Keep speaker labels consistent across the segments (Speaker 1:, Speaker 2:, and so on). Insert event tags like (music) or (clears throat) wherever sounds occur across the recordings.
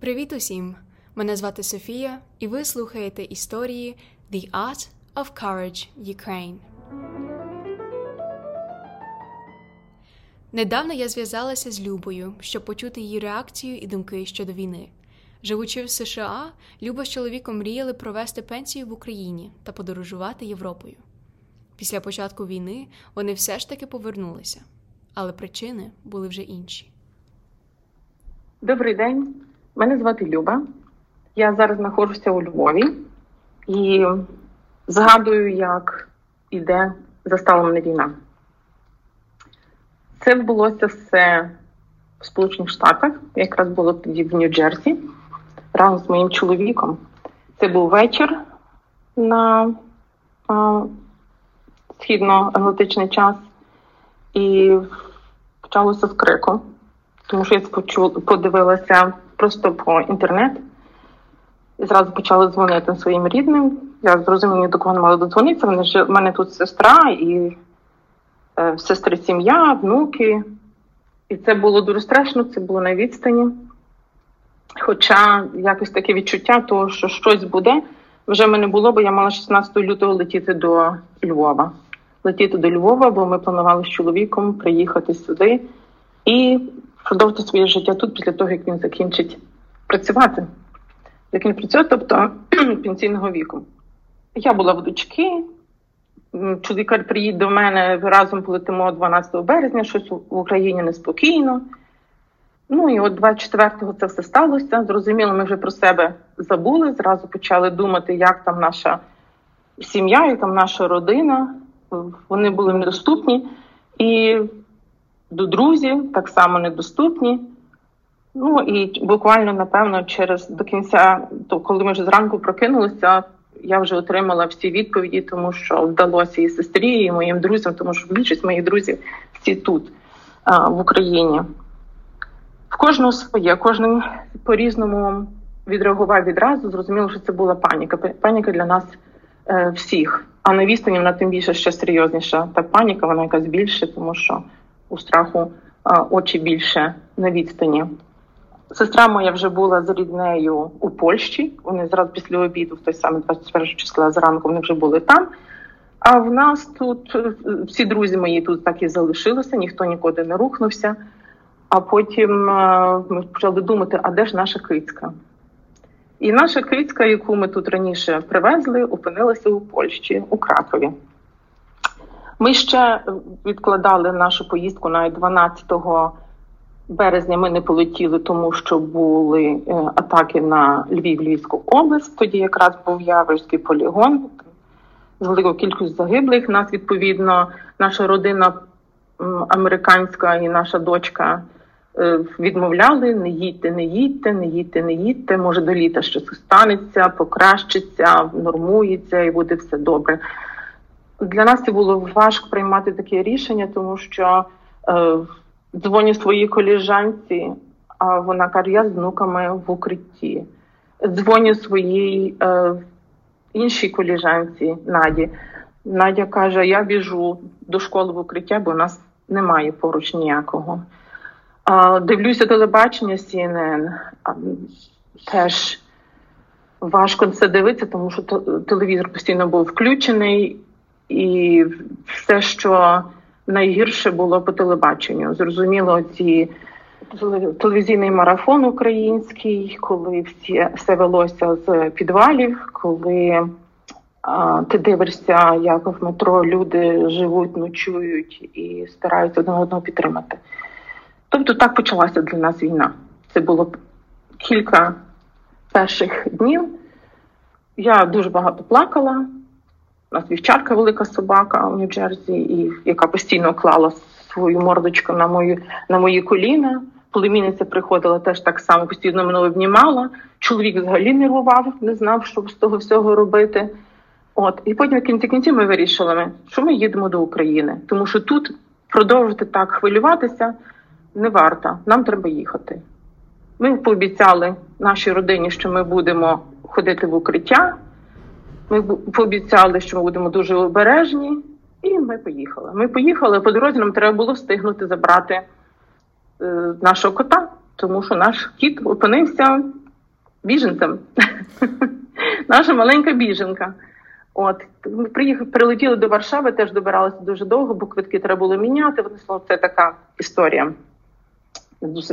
Speaker 1: Привіт усім! Мене звати Софія, і ви слухаєте історії The Art of Courage Ukraine. Недавно я зв'язалася з Любою, щоб почути її реакцію і думки щодо війни. Живучи в США, Люба з чоловіком мріяли провести пенсію в Україні та подорожувати Європою. Після початку війни вони все ж таки повернулися, але причини були вже інші.
Speaker 2: Добрий день, мене звати Люба. Я зараз знаходжуся у Львові і згадую, як іде застала мене війна. Це відбулося все в Сполучених Штатах, якраз було тоді в Нью-Джерсі, разом з моїм чоловіком. Це був вечір на а, східно-атлантичний час, і почалося з крику, тому що я спочу, подивилася просто по інтернет і зразу почала дзвонити своїм рідним. Я зрозуміла, до кого не мала додзвонитися. Вони ж в мене тут сестра і е, сестри сім'я, внуки. І це було дуже страшно, це було на відстані. Хоча якось таке відчуття, того, що щось буде, вже мене було, бо я мала 16 лютого летіти до Львова. Летіти до Львова, бо ми планували з чоловіком приїхати сюди і продовжити своє життя тут після того, як він закінчить працювати. Як він працює, тобто пенсійного віку. Я була в дочки. Чоловік приїде до мене разом полетимо 12 березня, щось в Україні неспокійно. Ну і от 24-го це все сталося. Зрозуміло, ми вже про себе забули. Зразу почали думати, як там наша сім'я, як там наша родина. Вони були недоступні. І до друзів так само недоступні. Ну і буквально, напевно, через до кінця, то коли ми вже зранку прокинулися, я вже отримала всі відповіді, тому що вдалося і сестрі, і моїм друзям, тому що більшість моїх друзів всі тут, в Україні. В кожного своє, кожен по-різному відреагував відразу. Зрозуміло, що це була паніка. Паніка для нас е, всіх. А на відстані вона тим більше ще серйозніша. Та паніка, вона якась більше, тому що у страху е, очі більше на відстані. Сестра моя вже була з ріднею у Польщі. Вони зразу після обіду, в той самий 21 числа зранку, вони вже були там. А в нас тут всі друзі мої тут так і залишилися, ніхто нікуди не рухнувся. А потім ми почали думати, а де ж наша кицька? І наша кицька, яку ми тут раніше привезли, опинилася у Польщі, у Кракові. Ми ще відкладали нашу поїздку навіть 12 березня ми не полетіли, тому що були атаки на Львів, Львівську область. Тоді якраз був Яворський полігон з великою кількістю загиблих. Нас відповідно, наша родина американська і наша дочка відмовляли: не їдьте, не їдьте, не їдьте, не їдьте. Може, до літа щось станеться, покращиться, нормується і буде все добре. Для нас це було важко приймати таке рішення, тому що е, дзвоню своїй коліжанці, а вона каже: я з внуками в укритті. Дзвоню своїй е, іншій коліжанці Наді. Надя каже: Я біжу до школи в укриття, бо у нас немає поруч ніякого. Е, дивлюся телебачення CNN. Теж важко це дивитися, тому що телевізор постійно був включений, і все, що найгірше було по телебаченню. Зрозуміло, ці телевізійний марафон український, коли всі все велося з підвалів, коли а, ти дивишся, як в метро люди живуть, ночують і стараються один одного підтримати. Тобто так почалася для нас війна. Це було кілька перших днів. Я дуже багато плакала. У нас вівчарка велика собака у Нью-Джерсі, і яка постійно клала свою мордочку на мою на мої коліна. Племінниця приходила теж так само, постійно мене обнімала. Чоловік взагалі нервував, не знав, що з того всього робити. От і потім кінці кінці ми вирішили, що ми їдемо до України, тому що тут продовжити так хвилюватися не варто. Нам треба їхати. Ми пообіцяли нашій родині, що ми будемо ходити в укриття. Ми пообіцяли, що ми будемо дуже обережні, і ми поїхали. Ми поїхали, по дорозі нам треба було встигнути забрати е, нашого кота, тому що наш кіт опинився біженцем. (laughs) Наша маленька біженка. От ми приїхали, прилетіли до Варшави, теж добиралися дуже довго, бо квитки треба було міняти. Вони сказали, це така історія.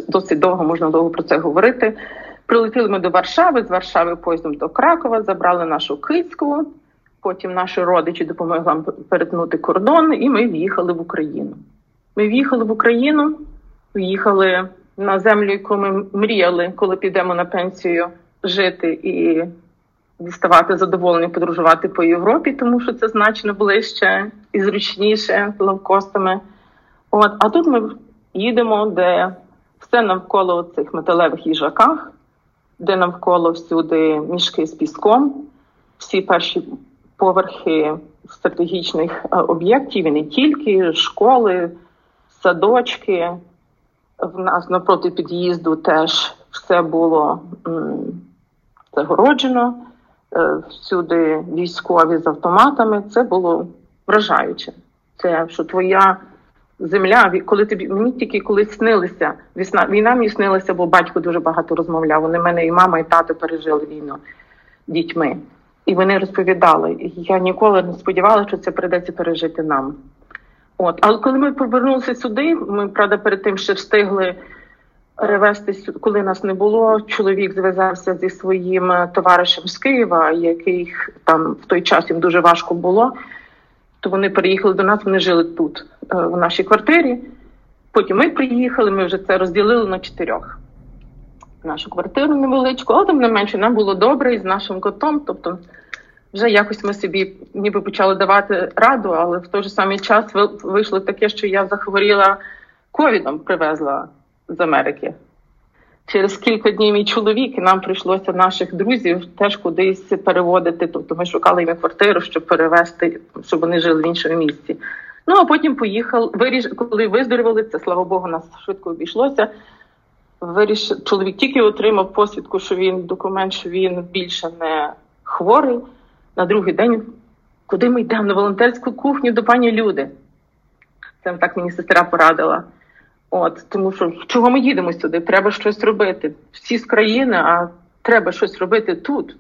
Speaker 2: Досить довго можна довго про це говорити. Прилетіли ми до Варшави, з Варшави поїздом до Кракова, забрали нашу кицьку. Потім наші родичі допомогли нам перетнути кордон, і ми в'їхали в Україну. Ми в'їхали в Україну, в'їхали на землю, яку ми мріяли, коли підемо на пенсію жити і діставати задоволення, подорожувати по Європі, тому що це значно ближче і зручніше лавкостами. От, а тут ми їдемо, де все навколо цих металевих їжаках, де навколо всюди мішки з піском, всі перші поверхи стратегічних е, об'єктів і не тільки школи, садочки. В нас напроти під'їзду теж все було загороджено, е, всюди військові з автоматами. Це було вражаюче. Це що твоя земля, коли тобі мені тільки коли снилися, вісна війна мені снилася, бо батько дуже багато розмовляв. Вони мене і мама, і тато пережили війну дітьми. І вони розповідали. Я ніколи не сподівалася, що це придеться пережити нам. От, але коли ми повернулися сюди, ми правда перед тим ще встигли перевезти коли нас не було. Чоловік зв'язався зі своїм е, товаришем з Києва, який там в той час їм дуже важко було. То вони переїхали до нас, вони жили тут, е, в нашій квартирі. Потім ми приїхали, ми вже це розділили на чотирьох. Нашу квартиру невеличку, але тим не менше нам було добре із нашим котом. Тобто, вже якось ми собі ніби почали давати раду, але в той же самий час вийшло таке, що я захворіла ковідом, привезла з Америки. Через кілька днів мій чоловік і нам прийшлося наших друзів теж кудись переводити. Тобто ми шукали їм квартиру, щоб перевезти, щоб вони жили в іншому місці. Ну а потім поїхав, виріш, коли виздоровили це, слава Богу, нас швидко обійшлося. Виріш, чоловік тільки отримав посвідку, що він документ, що він більше не хворий. На другий день, куди ми йдемо на волонтерську кухню до пані Люди. Це так мені сестра порадила. От тому, що чого ми їдемо сюди? Треба щось робити. Всі з країни, а треба щось робити тут.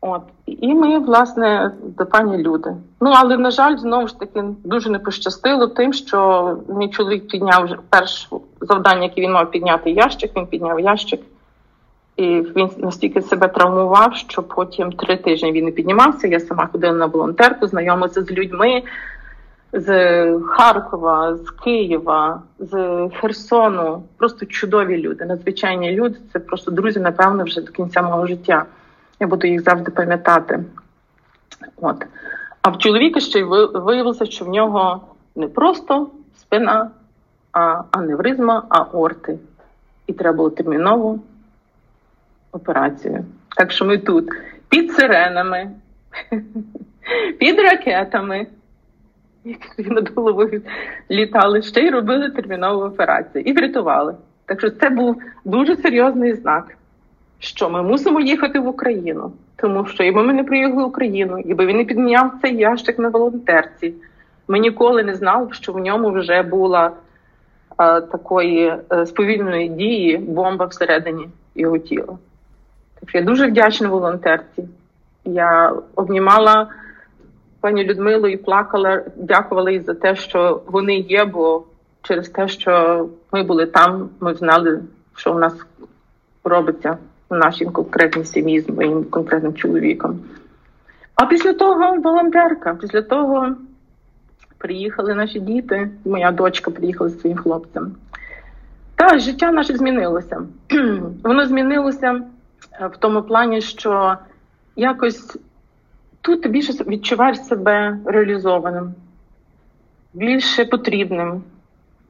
Speaker 2: От і ми, власне, до пані люди. Ну але на жаль, знову ж таки дуже не пощастило тим, що мій чоловік підняв перше завдання, яке він мав підняти ящик. Він підняв ящик, і він настільки себе травмував, що потім три тижні він не піднімався. Я сама ходила на волонтерку, знайомилася з людьми з Харкова, з Києва, з Херсону. Просто чудові люди, надзвичайні люди. Це просто друзі, напевно, вже до кінця мого життя. Я буду їх завжди пам'ятати. От. А в чоловіка ще й виявилося, що в нього не просто спина, а аневризма, а орти. І треба було термінову операцію. Так що ми тут під сиренами, (laughs) під ракетами над головою літали ще й робили термінову операцію і врятували. Так що це був дуже серйозний знак, що ми мусимо їхати в Україну, тому що якби ми не приїхали в Україну, якби він не підняв цей ящик на волонтерці, ми ніколи не знали, що в ньому вже була а, такої а, е, сповільної дії бомба всередині його тіла. Так що я дуже вдячна волонтерці. Я обнімала пані Людмилу і плакала, дякувала їй за те, що вони є, бо через те, що ми були там, ми знали, що у нас робиться в нашій конкретній сім'ї з моїм конкретним чоловіком. А після того волонтерка, після того приїхали наші діти, моя дочка приїхала з своїм хлопцем. Та життя наше змінилося. (clears throat) Воно змінилося в тому плані, що якось Тут ти більше відчуваєш себе реалізованим, більше потрібним.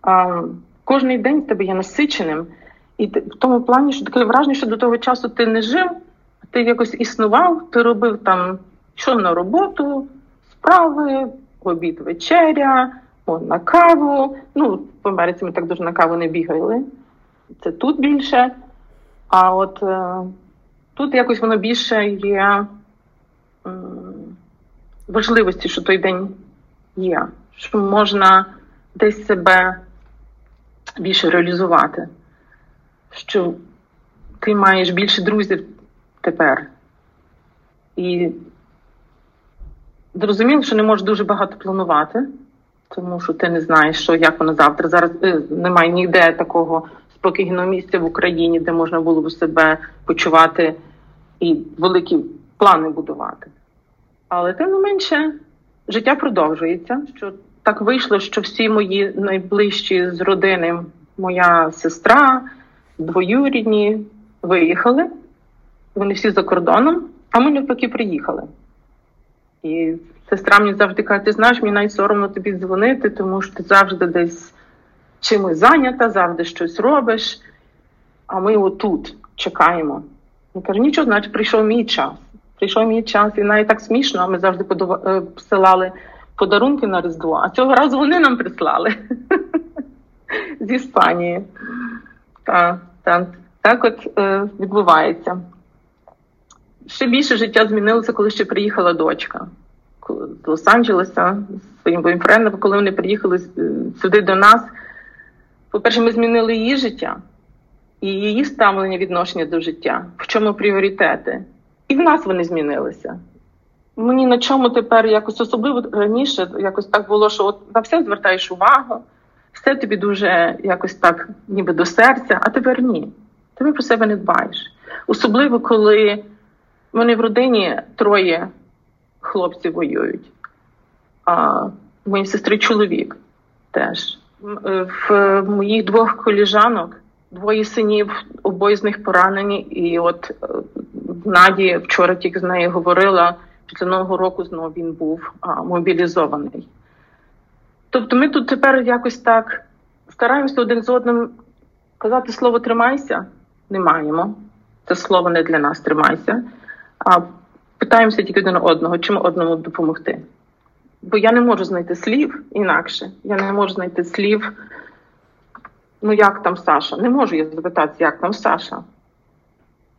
Speaker 2: А, Кожний день в тебе є насиченим, і ти, в тому плані, що таке враження, що до того часу ти не жив, ти якось існував, ти робив там йшов на роботу, справи, обід вечеря, о, на каву. Ну, в Америці ми так дуже на каву не бігали. Це тут більше. А от е, тут якось воно більше є важливості, що той день є, що можна десь себе більше реалізувати, що ти маєш більше друзів тепер. І зрозуміло, що не можеш дуже багато планувати, тому що ти не знаєш, що як воно завтра. Зараз е, немає ніде такого спокійного місця в Україні, де можна було б себе почувати і великі плани будувати. Але тим не менше, життя продовжується. Що так вийшло, що всі мої найближчі з родини, моя сестра, двоюрідні, виїхали. Вони всі за кордоном, а ми навпаки приїхали. І сестра мені завжди каже, ти знаєш, мені навіть тобі дзвонити, тому що ти завжди десь чимось зайнята, завжди щось робиш. А ми отут чекаємо. Я кажу, нічого, значить, прийшов мій час. Прийшов мій час, і навіть так смішно, ми завжди посилали подарунки на Різдво, а цього разу вони нам прислали (laughs) з Іспанії. Так от е, відбувається. Ще більше життя змінилося, коли ще приїхала дочка з Лос-Анджелеса з своїм бойфрендом, коли вони приїхали е, сюди до нас. По-перше, ми змінили її життя і її ставлення відношення до життя, в чому пріоритети. І в нас вони змінилися. Мені на чому тепер якось особливо раніше якось так було, що от на все звертаєш увагу, все тобі дуже якось так, ніби до серця, а тепер ні. Ти про себе не дбаєш. Особливо, коли в мене в родині троє хлопців воюють, а моїй сестри чоловік теж. Е, в моїх двох коліжанок двоє синів, обоє з них поранені. І от е, Наді вчора тільки з нею говорила, після нового року знову він був а, мобілізований. Тобто ми тут тепер якось так стараємося один з одним казати слово тримайся, не маємо. Це слово не для нас тримайся. А питаємося тільки один одного, чому одному допомогти. Бо я не можу знайти слів інакше. Я не можу знайти слів. Ну, як там Саша? Не можу я запитати, як там Саша.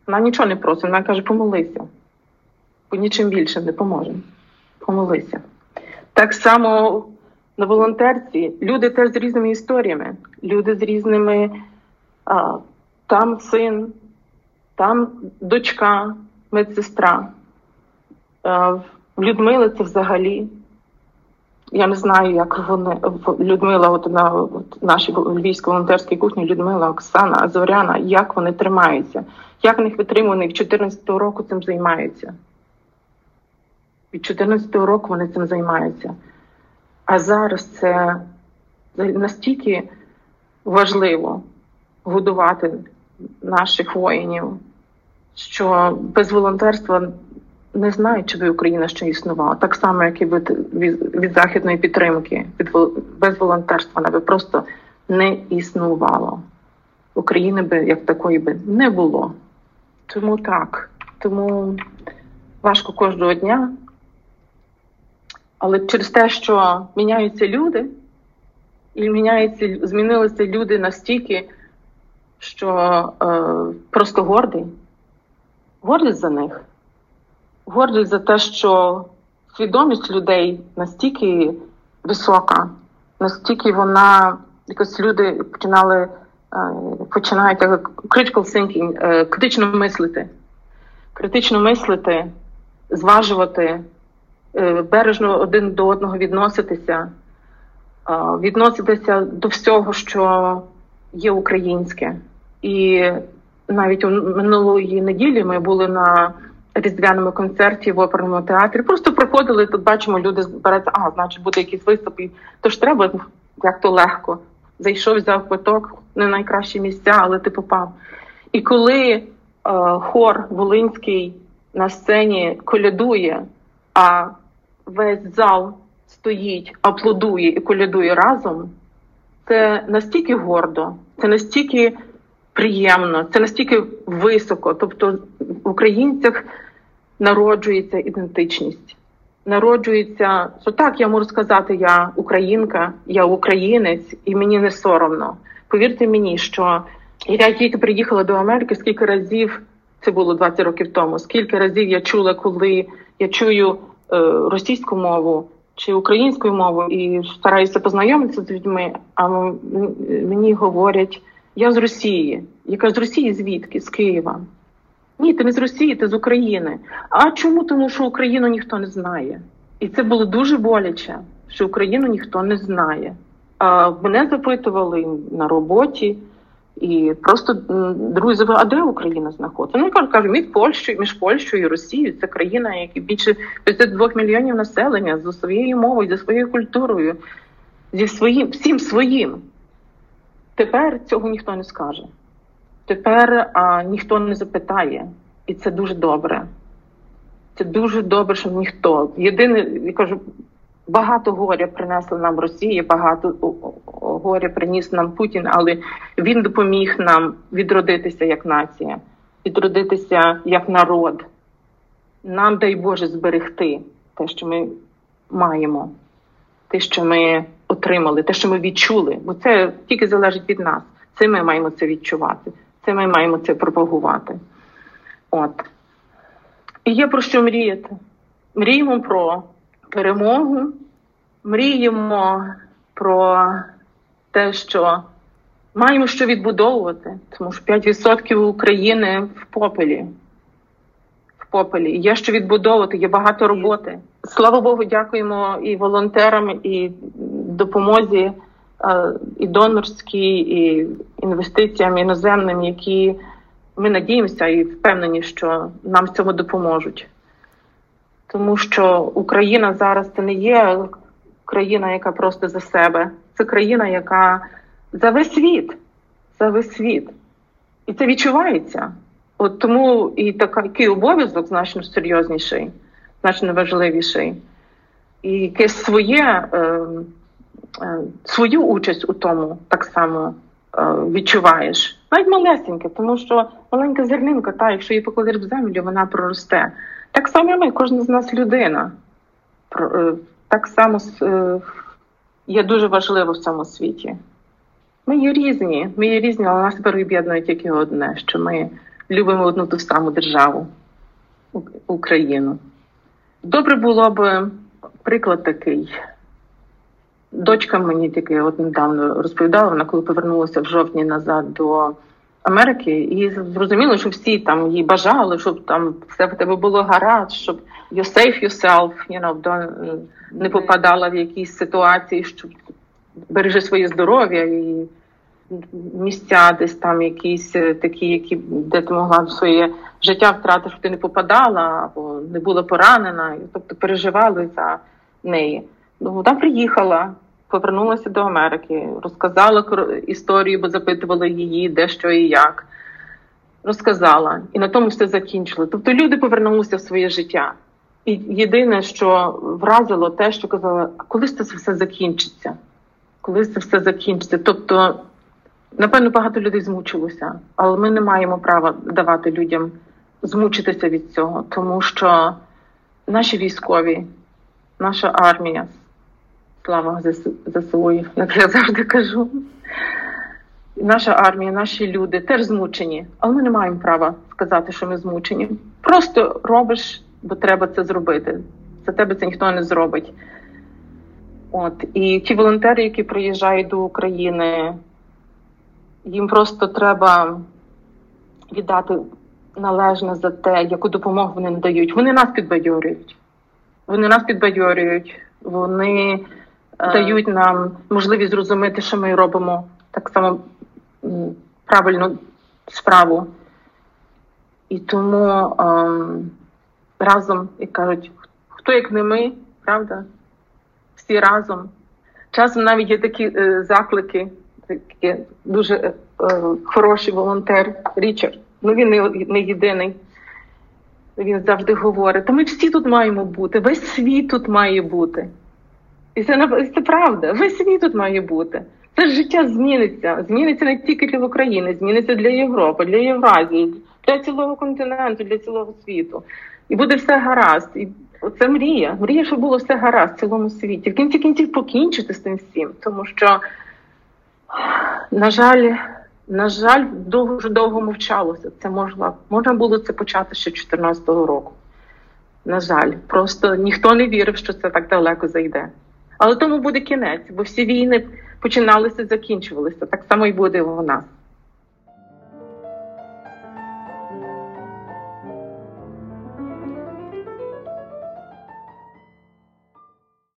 Speaker 2: Вона нічого не просить, вона каже, помолися. Бо нічим більше не поможе. Помолися. Так само на волонтерці люди теж з різними історіями, люди з різними а, там син, там дочка, медсестра. А, Людмила це взагалі. Я не знаю, як вони Людмила, от на нашій львівській волонтерській кухні, Людмила, Оксана, Зоряна, як вони тримаються, як в них витримуваних 14 року цим займаються. Від 14-го року вони цим займаються. А зараз це настільки важливо годувати наших воїнів, що без волонтерства не знаю, чи би Україна ще існувала. Так само, як і від, від, від західної підтримки, від без волонтерства вона би просто не існувало. України би як такої би не було. Тому так. Тому важко кожного дня. Але через те, що міняються люди, і міняються, змінилися люди настільки, що е, просто гордий, гордість за них гордість за те, що свідомість людей настільки висока, настільки вона якось люди починали е, починають critical thinking, е, критично мислити, критично мислити, зважувати, е, бережно один до одного відноситися, відноситися до всього, що є українське. І навіть у минулої неділі ми були на різдвяному концерті в оперному театрі. Просто приходили тут, бачимо, люди збираються, а значить буде виступ, і тож треба як то легко. Зайшов, взяв квиток, не найкращі місця, але ти попав. І коли е, хор Волинський на сцені колядує, а весь зал стоїть, аплодує і колядує разом, це настільки гордо, це настільки приємно, це настільки високо. Тобто в українцях народжується ідентичність. Народжується, що так, я можу сказати, я українка, я українець, і мені не соромно. Повірте мені, що я тільки приїхала до Америки, скільки разів це було 20 років тому, скільки разів я чула, коли я чую е, російську мову чи українську мову і стараюся познайомитися з людьми, а мені говорять Я з Росії. Я кажу, з Росії звідки? З Києва. Ні, ти не з Росії, ти з України. А чому? Тому що Україну ніхто не знає. І це було дуже боляче, що Україну ніхто не знає. А мене запитували на роботі. І просто друзі, а де Україна знаходиться? Ну кажуть, кажу, між Польщею, між Польщею і Росією це країна, яка більше 52 мільйонів населення за своєю мовою, за своєю культурою, зі своїм всім своїм. Тепер цього ніхто не скаже. Тепер а, ніхто не запитає, і це дуже добре. Це дуже добре, що ніхто. Єдине, я кажу, багато горя принесла нам Росія, багато горя приніс нам Путін, але він допоміг нам відродитися як нація, відродитися як народ. Нам дай Боже зберегти те, що ми маємо, те, що ми отримали, те, що ми відчули, бо це тільки залежить від нас. Це ми маємо це відчувати, це ми маємо це пропагувати. От. І є про що мріяти. Мріємо про перемогу, мріємо про те, що маємо що відбудовувати, тому що 5% України в попелі. В попелі. Є що відбудовувати, є багато роботи. Слава Богу, дякуємо і волонтерам, і допомозі, е, і донорській, і інвестиціям іноземним, які ми надіємося і впевнені, що нам в цьому допоможуть. Тому що Україна зараз це не є країна, яка просто за себе. Це країна, яка за весь світ, за весь світ. І це відчувається. От тому і такий обов'язок значно серйозніший, значно важливіший. І якесь своє, е, е, свою участь у тому так само е, відчуваєш. Навіть малесеньке, тому що маленька зернинка, та, якщо її покладеш в землю, вона проросте. Так само ми, кожен з нас людина. Е, так само е, є дуже важливо в цьому світі. Ми є різні, ми є різні, але нас тепер об'єднує тільки одне, що ми любимо одну ту саму державу Україну. Добре було б приклад такий. Дочка мені тільки от недавно розповідала, вона коли повернулася в жовтні назад до Америки, і зрозуміло, що всі там їй бажали, щоб там все в тебе було гаразд, щоб you save yourself, you know, не попадала в якісь ситуації, що бережи своє здоров'я і місця десь там якісь е, такі, які де ти могла своє життя втратити, щоб ти не попадала або не була поранена, тобто переживали за неї. Ну, Вона приїхала повернулася до Америки, розказала історію, бо запитували її, де що і як. Розказала, і на тому все закінчили. Тобто люди повернулися в своє життя. І єдине, що вразило, те, що казали, а коли це все закінчиться? Коли це все закінчиться? Тобто, напевно, багато людей змучилося, але ми не маємо права давати людям змучитися від цього, тому що наші військові, наша армія слава ЗСУ, (laughs) як я завжди кажу. Наша армія, наші люди теж змучені, але ми не маємо права сказати, що ми змучені. Просто робиш, бо треба це зробити. За тебе це ніхто не зробить. От і ті волонтери, які приїжджають до України, їм просто треба віддати належне за те, яку допомогу вони надають. Вони нас підбадьорюють. Вони нас підбадьорюють. Вони дають нам можливість зрозуміти, що ми робимо так само правильну справу. І тому ем, разом, як кажуть, хто як не ми, правда? Всі разом. Часом навіть є такі е, заклики, такі дуже е, хороший волонтер Річард. Ну він не, не єдиний. Він завжди говорить: та ми всі тут маємо бути, весь світ тут має бути. І це це правда. Весь світ тут має бути. Це життя зміниться. Зміниться не тільки для України, зміниться для Європи, для Євразії, для цілого континенту, для цілого світу. І буде все гаразд. І це мрія. Мрія, щоб було все гаразд в цілому світі. В кінці кінців покінчити з тим всім, тому що, на жаль, на жаль, дуже довго мовчалося. Це можна, можна було це почати ще 2014 року. На жаль, просто ніхто не вірив, що це так далеко зайде. Але тому буде кінець, бо всі війни починалися, закінчувалися. Так само і буде у нас.